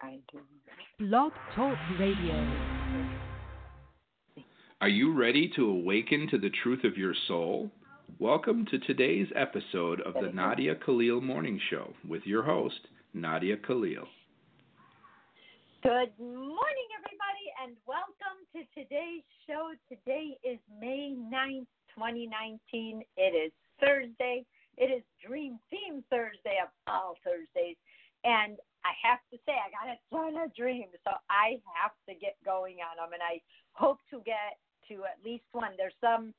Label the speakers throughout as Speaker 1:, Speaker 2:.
Speaker 1: I do.
Speaker 2: Blog Talk Radio.
Speaker 3: Are you ready to awaken to the truth of your soul? Welcome to today's episode of the Nadia Khalil Morning Show with your host, Nadia Khalil.
Speaker 1: Good morning, everybody, and welcome to today's show. Today is May 9th, 2019. It is Thursday. It is Dream Theme Thursday of all Thursdays. And I have to say, I got a ton of dreams, so I have to get going on them. And I hope to get to at least one. There's some,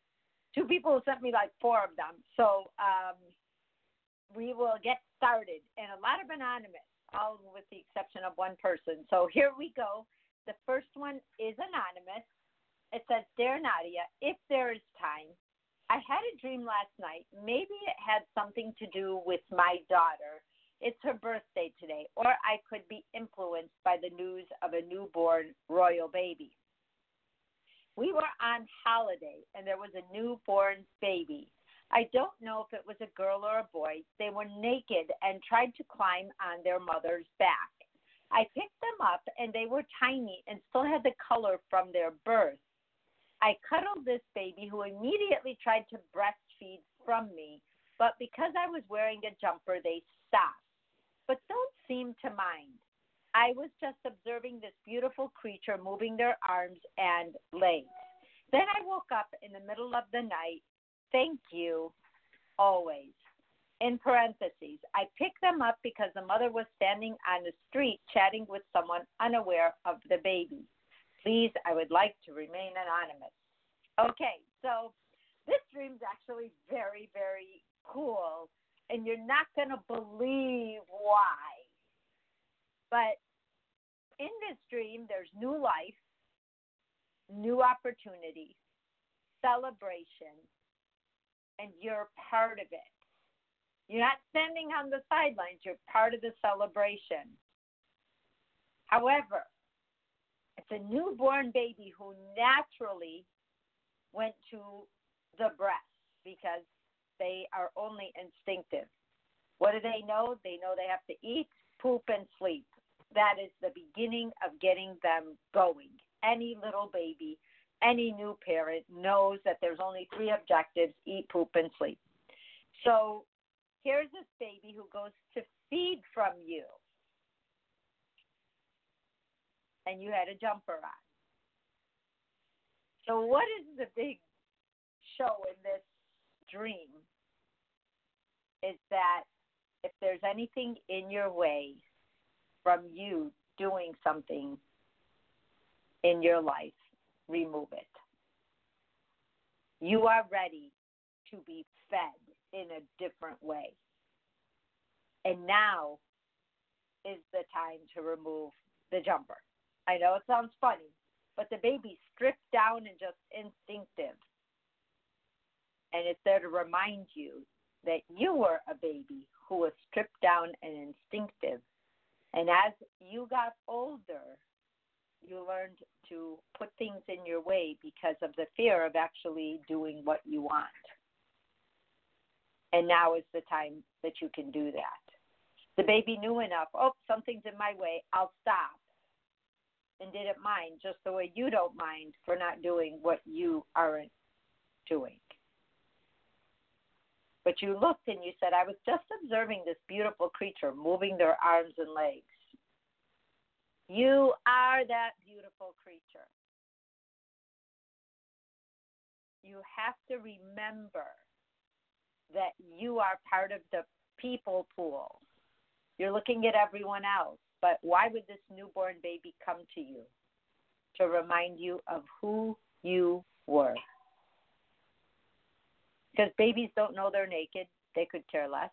Speaker 1: two people who sent me like four of them. So um, we will get started. And a lot of anonymous, all with the exception of one person. So here we go. The first one is anonymous. It says, Dear Nadia, if there is time, I had a dream last night. Maybe it had something to do with my daughter it's her birthday today, or I could be influenced by the news of a newborn royal baby. We were on holiday and there was a newborn baby. I don't know if it was a girl or a boy. They were naked and tried to climb on their mother's back. I picked them up and they were tiny and still had the color from their birth. I cuddled this baby who immediately tried to breastfeed from me, but because I was wearing a jumper, they stopped but don't seem to mind. I was just observing this beautiful creature moving their arms and legs. Then I woke up in the middle of the night. Thank you, always. In parentheses, I picked them up because the mother was standing on the street chatting with someone unaware of the baby. Please, I would like to remain anonymous. Okay, so this dream's actually very, very cool and you're not going to believe why. But in this dream, there's new life, new opportunity, celebration, and you're part of it. You're not standing on the sidelines, you're part of the celebration. However, it's a newborn baby who naturally went to the breast because they are only instinctive. What do they know? They know they have to eat, poop, and sleep. That is the beginning of getting them going. Any little baby, any new parent knows that there's only three objectives eat, poop, and sleep. So here's this baby who goes to feed from you. And you had a jumper on. So, what is the big show in this dream is that if there's anything in your way from you doing something in your life, remove it. You are ready to be fed in a different way. And now is the time to remove the jumper. I know it sounds funny, but the baby's stripped down and just instinctive. And it's there to remind you that you were a baby who was stripped down and instinctive. And as you got older, you learned to put things in your way because of the fear of actually doing what you want. And now is the time that you can do that. The baby knew enough, oh, something's in my way, I'll stop. And didn't mind, just the way you don't mind for not doing what you aren't doing. But you looked and you said, I was just observing this beautiful creature moving their arms and legs. You are that beautiful creature. You have to remember that you are part of the people pool. You're looking at everyone else, but why would this newborn baby come to you? To remind you of who you were. Because babies don't know they're naked, they could care less.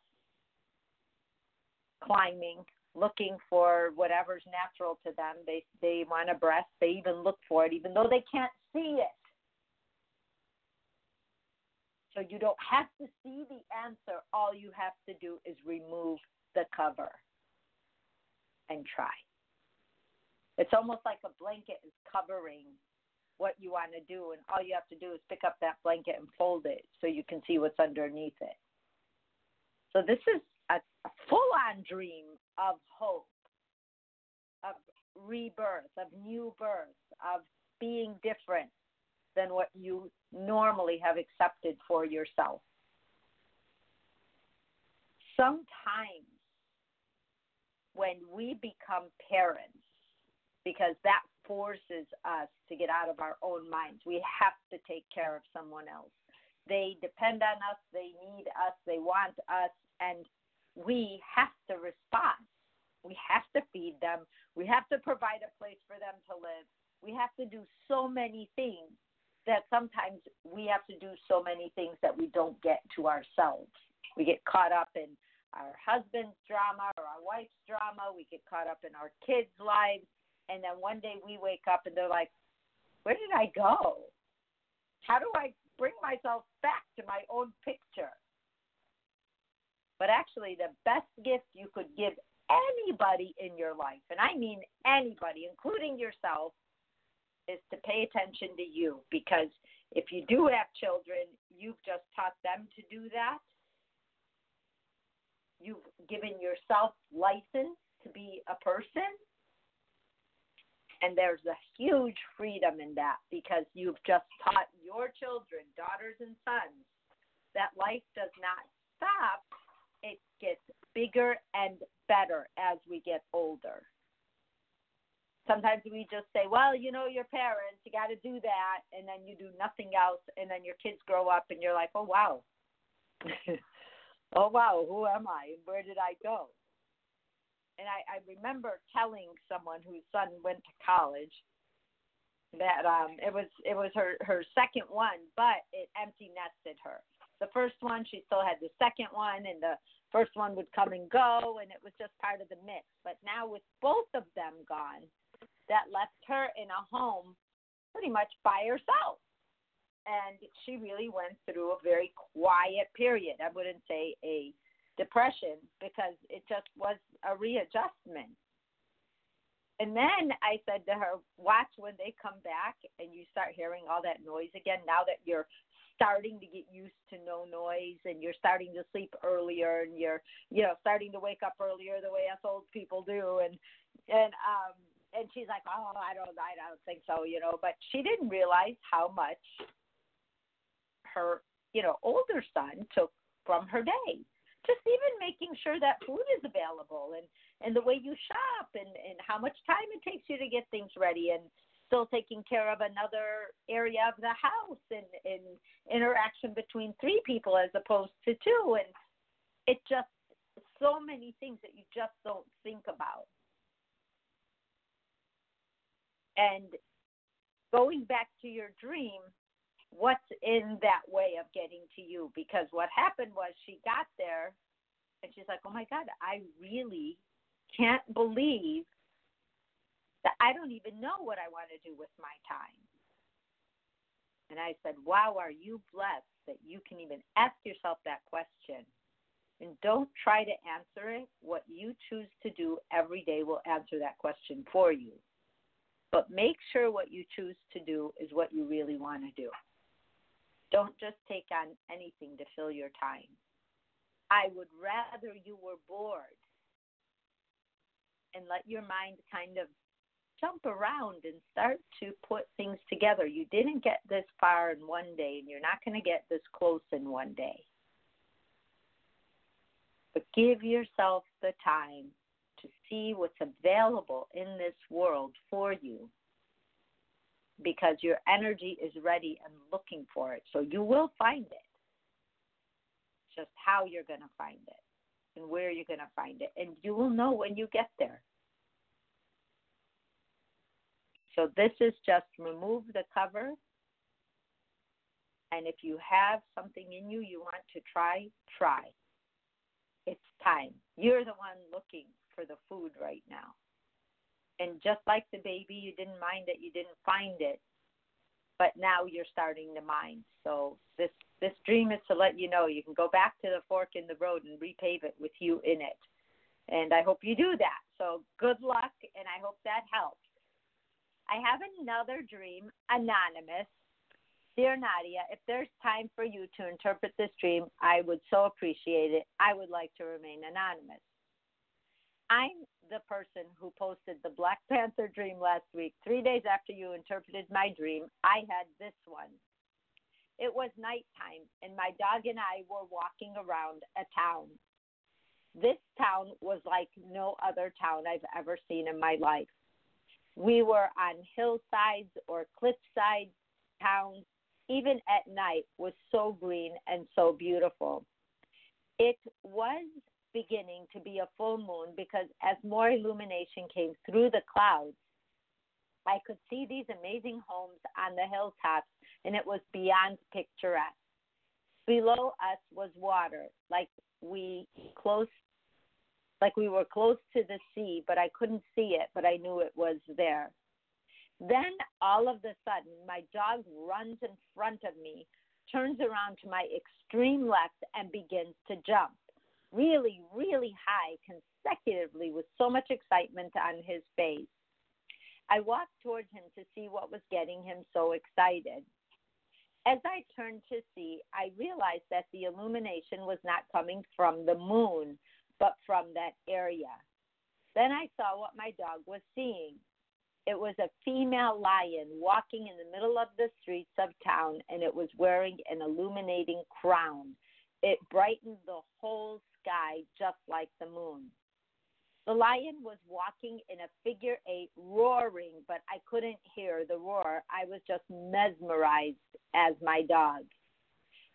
Speaker 1: Climbing, looking for whatever's natural to them. They they want a breast. They even look for it, even though they can't see it. So you don't have to see the answer. All you have to do is remove the cover and try. It's almost like a blanket is covering what you want to do, and all you have to do is pick up that blanket and fold it so you can see what's underneath it. So this is a, full-on dream of hope, of rebirth, of new birth, of being different than what you normally have accepted for yourself. Sometimes when we become parents, because that forces us to get out of our own minds, we have to take care of someone else. They depend on us, they need us, they want us, and we have to respond. We have to feed them, we have to provide a place for them to live. We have to do so many things that sometimes we have to do so many things that we don't get to ourselves. We get caught up in our husband's drama or our wife's drama. We get caught up in our kids' lives. And then one day we wake up and they're like, where did I go? How do I bring myself back to my own picture? But actually, the best gift you could give anybody in your life, and I mean anybody, including yourself, is to pay attention to you because if you do have children, you've just taught them to do that. You've given yourself license to be a person. And there's a huge freedom in that because you've just taught your children, daughters and sons, that life does not stop. It gets bigger and better as we get older. Sometimes we just say, well, you know, your parents, you got to do that, and then you do nothing else, and then your kids grow up, and you're like, oh wow, oh wow, who am I, where did I go? And I, I remember telling someone whose son went to college that um it was it was her her second one, but it empty nested her. The first one, she still had the second one, and the first one would come and go, and it was just part of the mix. But now with both of them gone, that left her in a home pretty much by herself. And she really went through a very quiet period. I wouldn't say a depression because it just was a readjustment. And then I said to her, watch when they come back and you start hearing all that noise again. Now that you're starting to get used to no noise and you're starting to sleep earlier and you're, you know, starting to wake up earlier the way us old people do. And, and, um, and she's like, "Oh, I don't, I don't think so," you know. But she didn't realize how much her, you know, older son took from her day. Just even making sure that food is available, and and the way you shop, and and how much time it takes you to get things ready, and still taking care of another area of the house, and and interaction between three people as opposed to two, and it just so many things that you just don't think about. And going back to your dream, what's in that way of getting to you? Because what happened was she got there and she's like, oh my God, I really can't believe that I don't even know what I want to do with my time. And I said, wow, are you blessed that you can even ask yourself that question? And don't try to answer it. What you choose to do every day will answer that question for you. But make sure what you choose to do is what you really want to do. Don't just take on anything to fill your time. I would rather you were bored and let your mind kind of jump around and start to put things together. You didn't get this far in one day, and you're not going to get this close in one day. But give yourself the time to see what's available in this world for you because your energy is ready and looking for it. So you will find it. Just how you're going to find it and where you're going to find it. And you will know when you get there. So this is just remove the cover. And if you have something in you you want to try, try. It's time. You're the one looking for the food right now. And just like the baby, you didn't mind that you didn't find it, but now you're starting to mind. So this this dream is to let you know you can go back to the fork in the road and repave it with you in it. And I hope you do that. So good luck, and I hope that helps. I have another dream, anonymous. Dear Nadia, if there's time for you to interpret this dream, I would so appreciate it. I would like to remain anonymous. I'm the person who posted the Black Panther dream last week. Three days after you interpreted my dream, I had this one. It was nighttime, and my dog and I were walking around a town. This town was like no other town I've ever seen in my life. We were on hillsides or cliffside towns. Even at night was so green and so beautiful. It was beginning to be a full moon because as more illumination came through the clouds, I could see these amazing homes on the hilltops, and it was beyond picturesque. Below us was water, like we close, like we were close to the sea, but I couldn't see it, but I knew it was there. Then all of a sudden, my dog runs in front of me, turns around to my extreme left, and begins to jump really, really high consecutively with so much excitement on his face. I walked towards him to see what was getting him so excited. As I turned to see, I realized that the illumination was not coming from the moon, but from that area. Then I saw what my dog was seeing. It was a female lion walking in the middle of the streets of town, and it was wearing an illuminating crown. It brightened the whole sky just like the moon. The lion was walking in a figure eight, roaring, but I couldn't hear the roar. I was just mesmerized as my dog.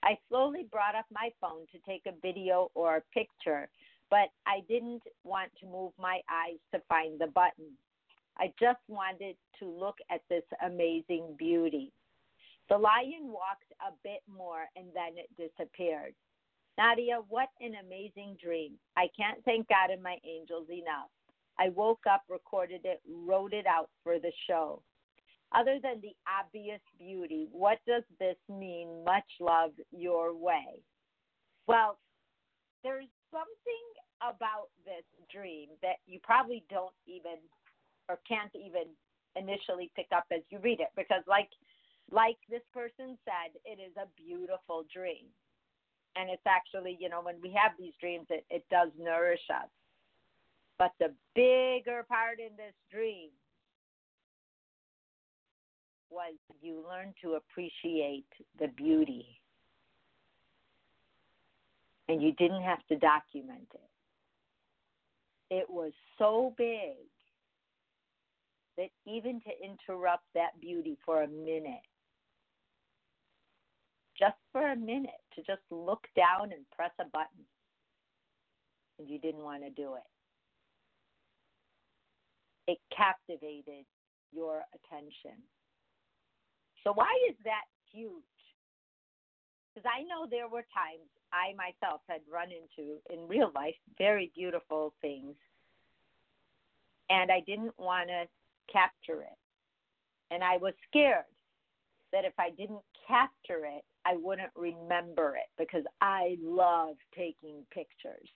Speaker 1: I slowly brought up my phone to take a video or a picture, but I didn't want to move my eyes to find the button. I just wanted to look at this amazing beauty. The lion walked a bit more and then it disappeared. Nadia, what an amazing dream. I can't thank God and my angels enough. I woke up, recorded it, wrote it out for the show. Other than the obvious beauty, what does this mean? Much love your way. Well, there's something about this dream that you probably don't even or can't even initially pick up as you read it because like like this person said, it is a beautiful dream and it's actually you know when we have these dreams it, it does nourish us. But the bigger part in this dream was you learn to appreciate the beauty. And you didn't have to document it. It was so big that even to interrupt that beauty for a minute just for a minute to just look down and press a button. And you didn't want to do it. It captivated your attention. So, why is that huge? Because I know there were times I myself had run into in real life very beautiful things, and I didn't want to capture it. And I was scared that if I didn't capture it, I wouldn't remember it because I love taking pictures.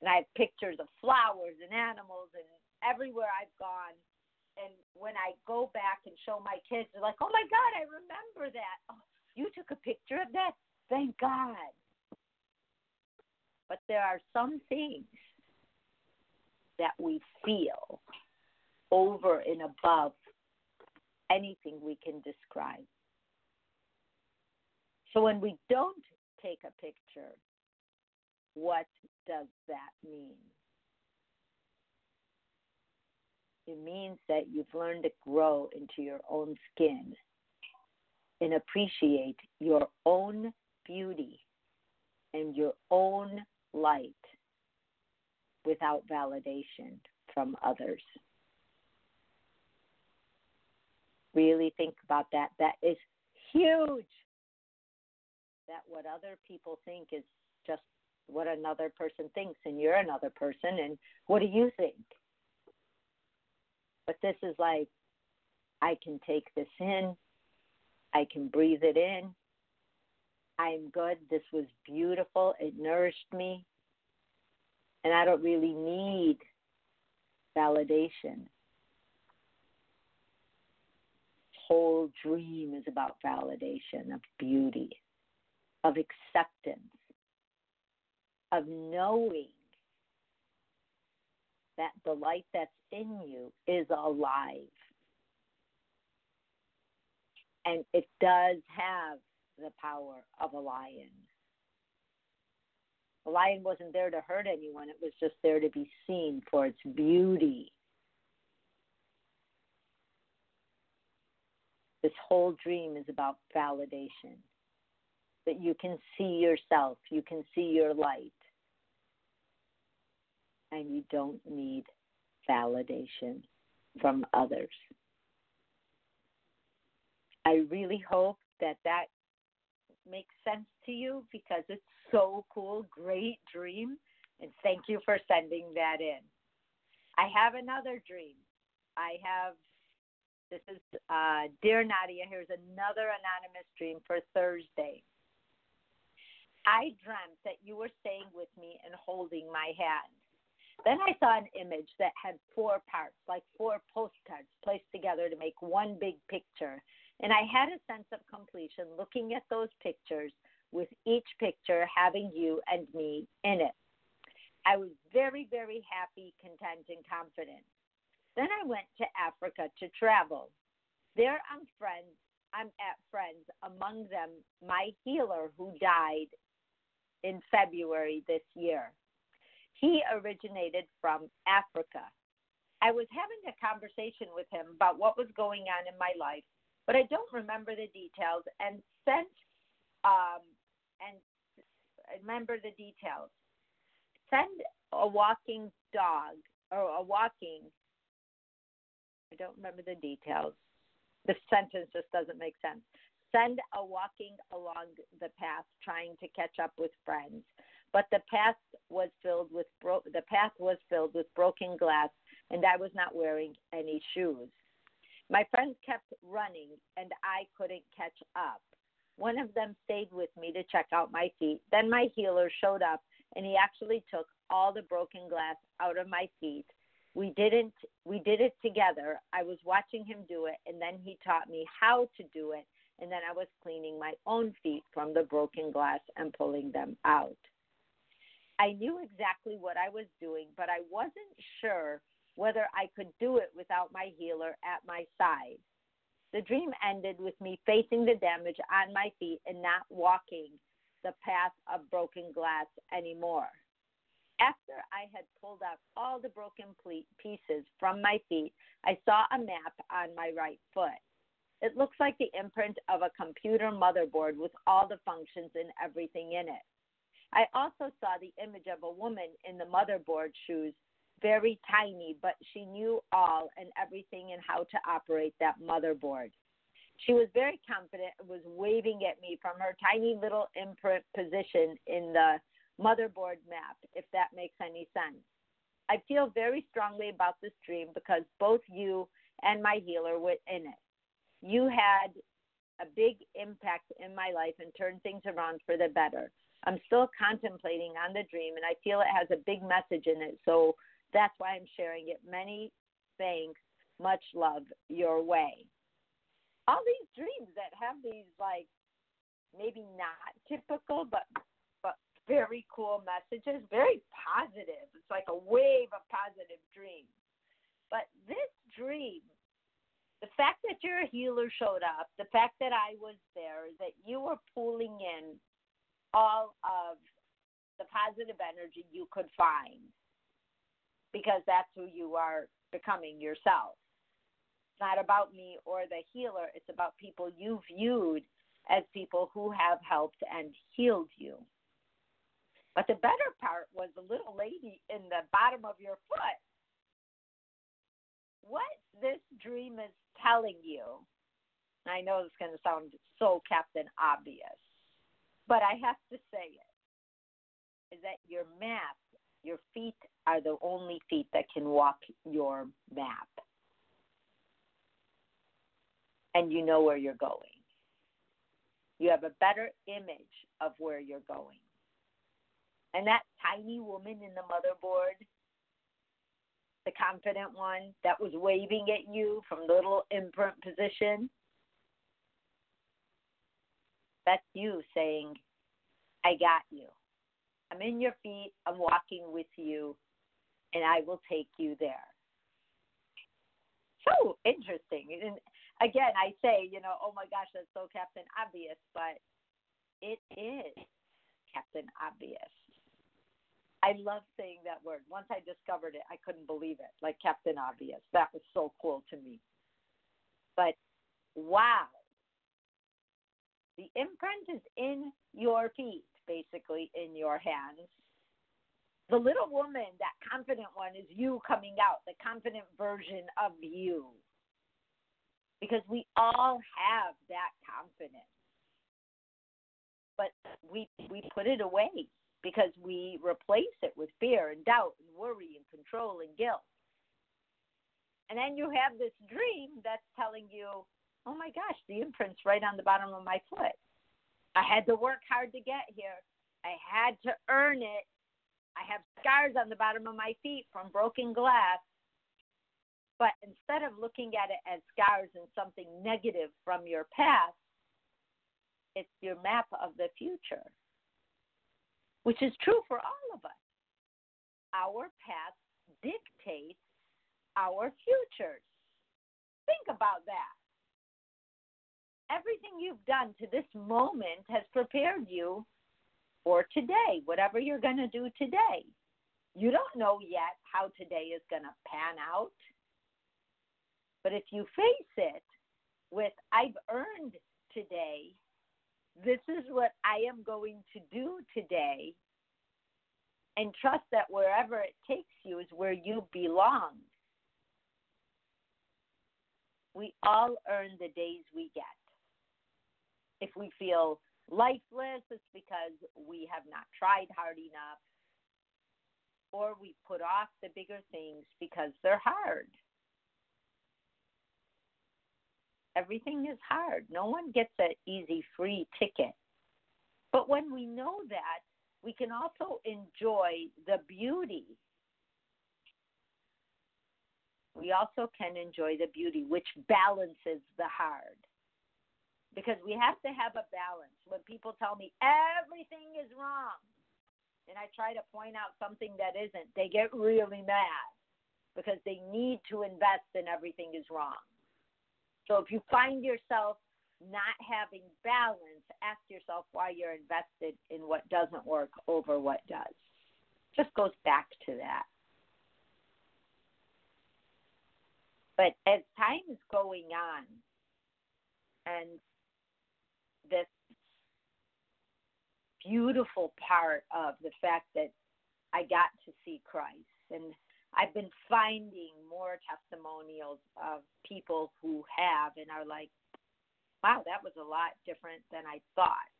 Speaker 1: And I have pictures of flowers and animals and everywhere I've gone. And when I go back and show my kids, they're like, oh my God, I remember that. Oh, you took a picture of that? Thank God. But there are some things that we feel over and above anything we can describe. So when we don't take a picture, what does that mean? It means that you've learned to grow into your own skin and appreciate your own beauty and your own light without validation from others. Really think about that. That is huge that what other people think is just what another person thinks, and you're another person, and what do you think? But this is like, I can take this in, I can breathe it in. I'm good. This was beautiful. It nourished me. And I don't really need validation. Whole dream is about validation of beauty of acceptance, of knowing that the light that's in you is alive. And it does have the power of a lion. The lion wasn't there to hurt anyone, it was just there to be seen for its beauty. This whole dream is about validation that you can see yourself, you can see your light, and you don't need validation from others. I really hope that that makes sense to you because it's so cool. Great dream. And thank you for sending that in. I have another dream. I have, this is uh, Dear Nadia, here's another anonymous dream for Thursday. I dreamt that you were staying with me and holding my hand. Then I saw an image that had four parts, like four postcards placed together to make one big picture. And I had a sense of completion looking at those pictures, with each picture having you and me in it. I was very, very happy, content, and confident. Then I went to Africa to travel. There I'm friends I'm at friends, among them my healer who died in February this year. He originated from Africa. I was having a conversation with him about what was going on in my life, but I don't remember the details and sent um, and remember the details. Send a walking dog or a walking. I don't remember the details. The sentence just doesn't make sense. Send a walking along the path trying to catch up with friends. But the path was filled with bro- the path was filled with broken glass and I was not wearing any shoes. My friends kept running and I couldn't catch up. One of them stayed with me to check out my feet. Then my healer showed up and he actually took all the broken glass out of my feet we didn't we did it together i was watching him do it and then he taught me how to do it and then I was cleaning my own feet from the broken glass and pulling them out. I knew exactly what I was doing, but I wasn't sure whether I could do it without my healer at my side. The dream ended with me facing the damage on my feet and not walking the path of broken glass anymore. After I had pulled out all the broken pieces from my feet, I saw a map on my right foot. It looks like the imprint of a computer motherboard with all the functions and everything in it. I also saw the image of a woman in the motherboard shoes, very tiny, but she knew all and everything and how to operate that motherboard. She was very confident and was waving at me from her tiny little imprint position in the motherboard map, if that makes any sense. I feel very strongly about this dream because both you and my healer were in it you had a big impact in my life and turned things around for the better. I'm still contemplating on the dream and I feel it has a big message in it. So that's why I'm sharing it. Many thanks. Much love your way. All these dreams that have these like maybe not typical but very cool messages, very positive. It's like a wave of positive dreams. But this dream the fact that your healer showed up, the fact that I was there, that you were pulling in all of the positive energy you could find because that's who you are becoming yourself. It's not about me or the healer, it's about people you viewed as people who have helped and healed you. But the better part was the little lady in the bottom of your foot. What this dream is telling you, I know it's going to sound so Captain Obvious, but I have to say it, is that your map, your feet are the only feet that can walk your map. And you know where you're going. You have a better image of where you're going. And that tiny woman in the motherboard the confident one that was waving at you from the little imprint position. That's you saying, I got you. I'm in your feet. I'm walking with you. and I will take you there. So interesting. And again, I say, you know, oh my gosh, that's so Captain Obvious, but it is Captain Obvious. I love saying that word. Once I discovered it, I couldn't believe it. Like Captain Obvious. That was so cool to me. But wow. The imprint is in your feet, basically in your hands. The little woman, that confident one, is you coming out, the confident version of you. Because we all have that confidence. But we we put it away because we replace it with fear and doubt and worry and control and guilt. And then you have this dream that's telling you, oh my gosh, the imprint's right on the bottom of my foot. I had to work hard to get here. I had to earn it. I have scars on the bottom of my feet from broken glass. But instead of looking at it as scars and something negative from your past, it's your map of the future which is true for all of us. Our past dictates our futures. Think about that. Everything you've done to this moment has prepared you for today, whatever you're going to do today. You don't know yet how today is going to pan out. But if you face it with, I've earned today, this is what I am going to do today. And trust that wherever it takes you is where you belong. We all earn the days we get. If we feel lifeless, it's because we have not tried hard enough, or we put off the bigger things because they're hard. Everything is hard. No one gets an easy free ticket. But when we know that, we can also enjoy the beauty. We also can enjoy the beauty, which balances the hard. Because we have to have a balance. When people tell me everything is wrong, and I try to point out something that isn't, they get really mad because they need to invest in everything is wrong. So if you find yourself not having balance, ask yourself why you're invested in what doesn't work over what does. Just goes back to that. But as time is going on, and this beautiful part of the fact that I got to see Christ and I've been finding more testimonials of people who have and are like, wow, that was a lot different than I thought.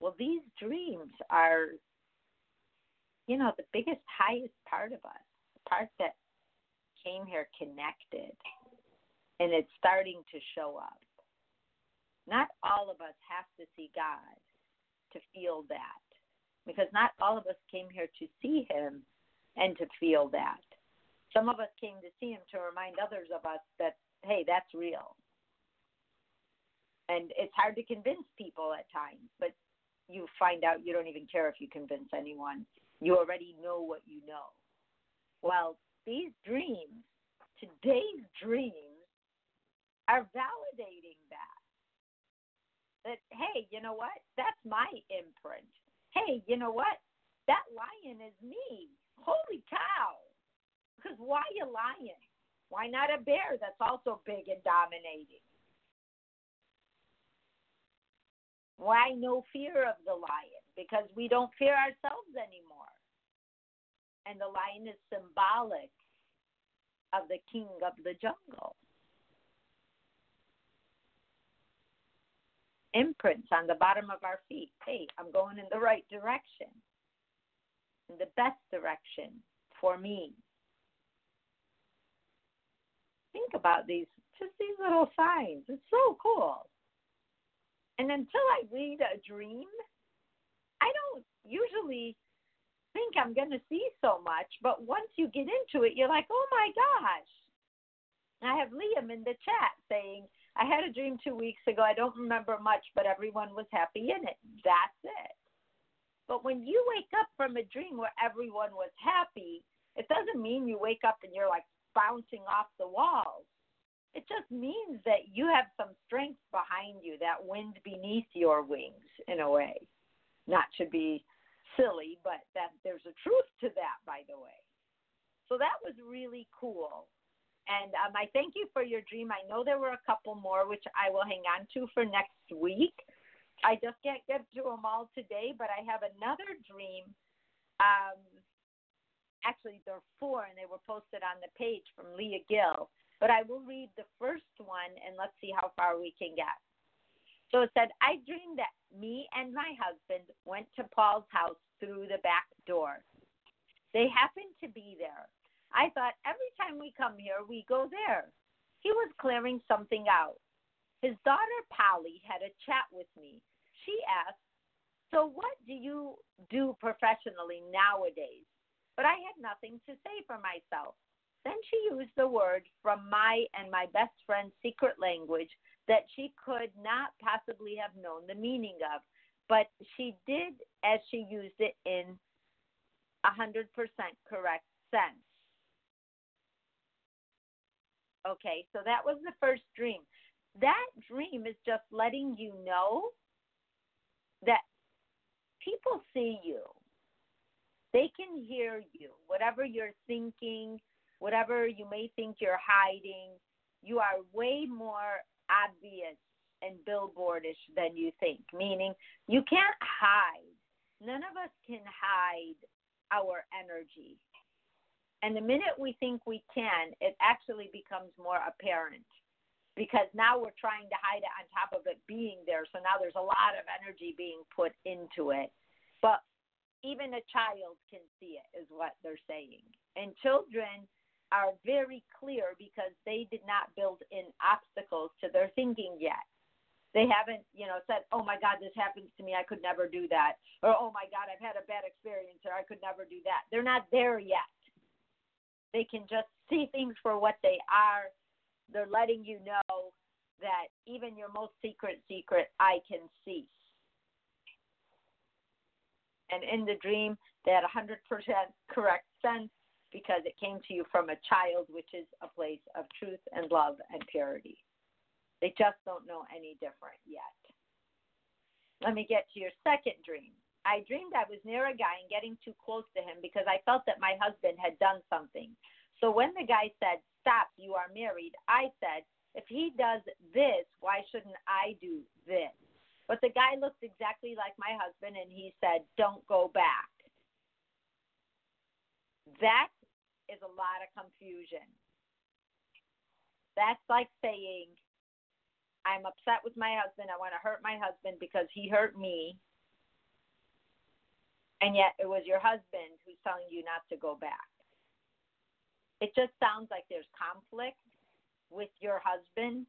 Speaker 1: Well, these dreams are, you know, the biggest, highest part of us, the part that came here connected, and it's starting to show up. Not all of us have to see God to feel that, because not all of us came here to see Him and to feel that. Some of us came to see him to remind others of us that, hey, that's real. And it's hard to convince people at times, but you find out you don't even care if you convince anyone. You already know what you know. Well, these dreams, today's dreams, are validating that. That, hey, you know what? That's my imprint. Hey, you know what? That lion is me. Holy cow. Because why a lion? Why not a bear that's also big and dominating? Why no fear of the lion? Because we don't fear ourselves anymore. And the lion is symbolic of the king of the jungle. Imprints on the bottom of our feet. Hey, I'm going in the right direction in the best direction for me. Think about these, just these little signs. It's so cool. And until I read a dream, I don't usually think I'm going to see so much, but once you get into it, you're like, oh my gosh. I have Liam in the chat saying, I had a dream two weeks ago. I don't remember much, but everyone was happy in it. That's it. But when you wake up from a dream where everyone was happy, it doesn't mean you wake up and you're like bouncing off the walls. It just means that you have some strength behind you, that wind beneath your wings, in a way. Not to be silly, but that there's a truth to that, by the way. So that was really cool. And um, I thank you for your dream. I know there were a couple more, which I will hang on to for next week. I just can't get to them all today, but I have another dream. Um, actually, there are four, and they were posted on the page from Leah Gill. But I will read the first one, and let's see how far we can get. So it said, I dreamed that me and my husband went to Paul's house through the back door. They happened to be there. I thought every time we come here, we go there. He was clearing something out. His daughter Polly had a chat with me. She asked, So what do you do professionally nowadays? But I had nothing to say for myself. Then she used the word from my and my best friend's secret language that she could not possibly have known the meaning of, but she did as she used it in a 100% correct sense. Okay, so that was the first dream. That dream is just letting you know that people see you. They can hear you. Whatever you're thinking, whatever you may think you're hiding, you are way more obvious and billboardish than you think, meaning you can't hide. None of us can hide our energy. And the minute we think we can, it actually becomes more apparent because now we're trying to hide it on top of it being there. So now there's a lot of energy being put into it. But even a child can see it, is what they're saying. And children are very clear because they did not build in obstacles to their thinking yet. They haven't, you know, said, "Oh my God, this happens to me. I could never do that," or "Oh my God, I've had a bad experience," or "I could never do that." They're not there yet. They can just see things for what they are. They're letting you know that even your most secret secret, I can see. And in the dream, they had 100% correct sense because it came to you from a child, which is a place of truth and love and purity. They just don't know any different yet. Let me get to your second dream. I dreamed I was near a guy and getting too close to him because I felt that my husband had done something. So when the guy said, Stop, you are married, I said, If he does this, why shouldn't I do this? But the guy looked exactly like my husband and he said, Don't go back. That is a lot of confusion. That's like saying, I'm upset with my husband. I want to hurt my husband because he hurt me and yet it was your husband who's telling you not to go back. It just sounds like there's conflict with your husband,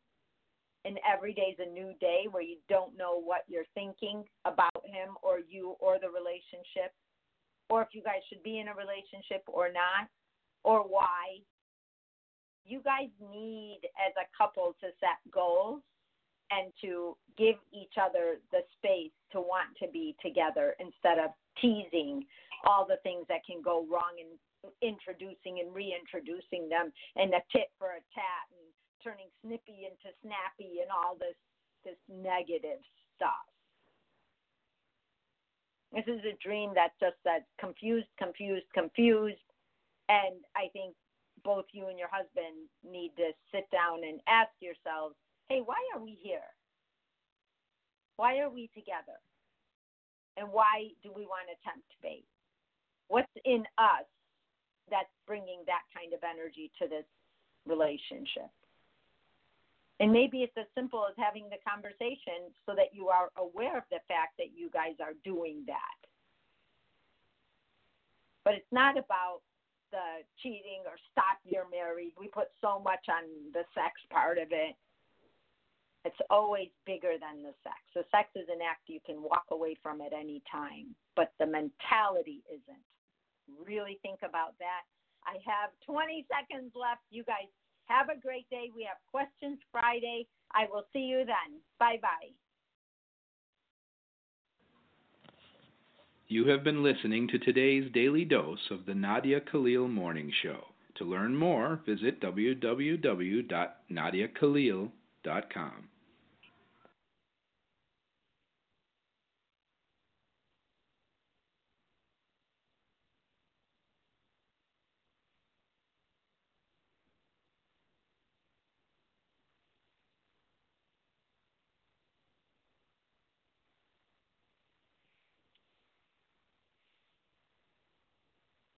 Speaker 1: and every day's a new day where you don't know what you're thinking about him or you or the relationship, or if you guys should be in a relationship or not, or why. You guys need, as a couple, to set goals and to give each other the space to want to be together instead of teasing all the things that can go wrong and introducing and reintroducing them and a tit for a tat and turning snippy into snappy and all this this negative stuff. This is a dream that just says confused, confused, confused. And I think both you and your husband need to sit down and ask yourselves hey, why are we here? Why are we together? And why do we want to tempt fate? What's in us that's bringing that kind of energy to this relationship? And maybe it's as simple as having the conversation so that you are aware of the fact that you guys are doing that. But it's not about the cheating or stop you're married. We put so much on the sex part of it. It's always bigger than the sex. The sex is an act you can walk away from at any time, but the mentality isn't. Really think about that. I have 20 seconds left. You guys have a great day. We have questions Friday. I will see you then. Bye bye.
Speaker 3: You have been listening to today's daily dose of the Nadia Khalil Morning Show. To learn more, visit www.nadiakhalil.com.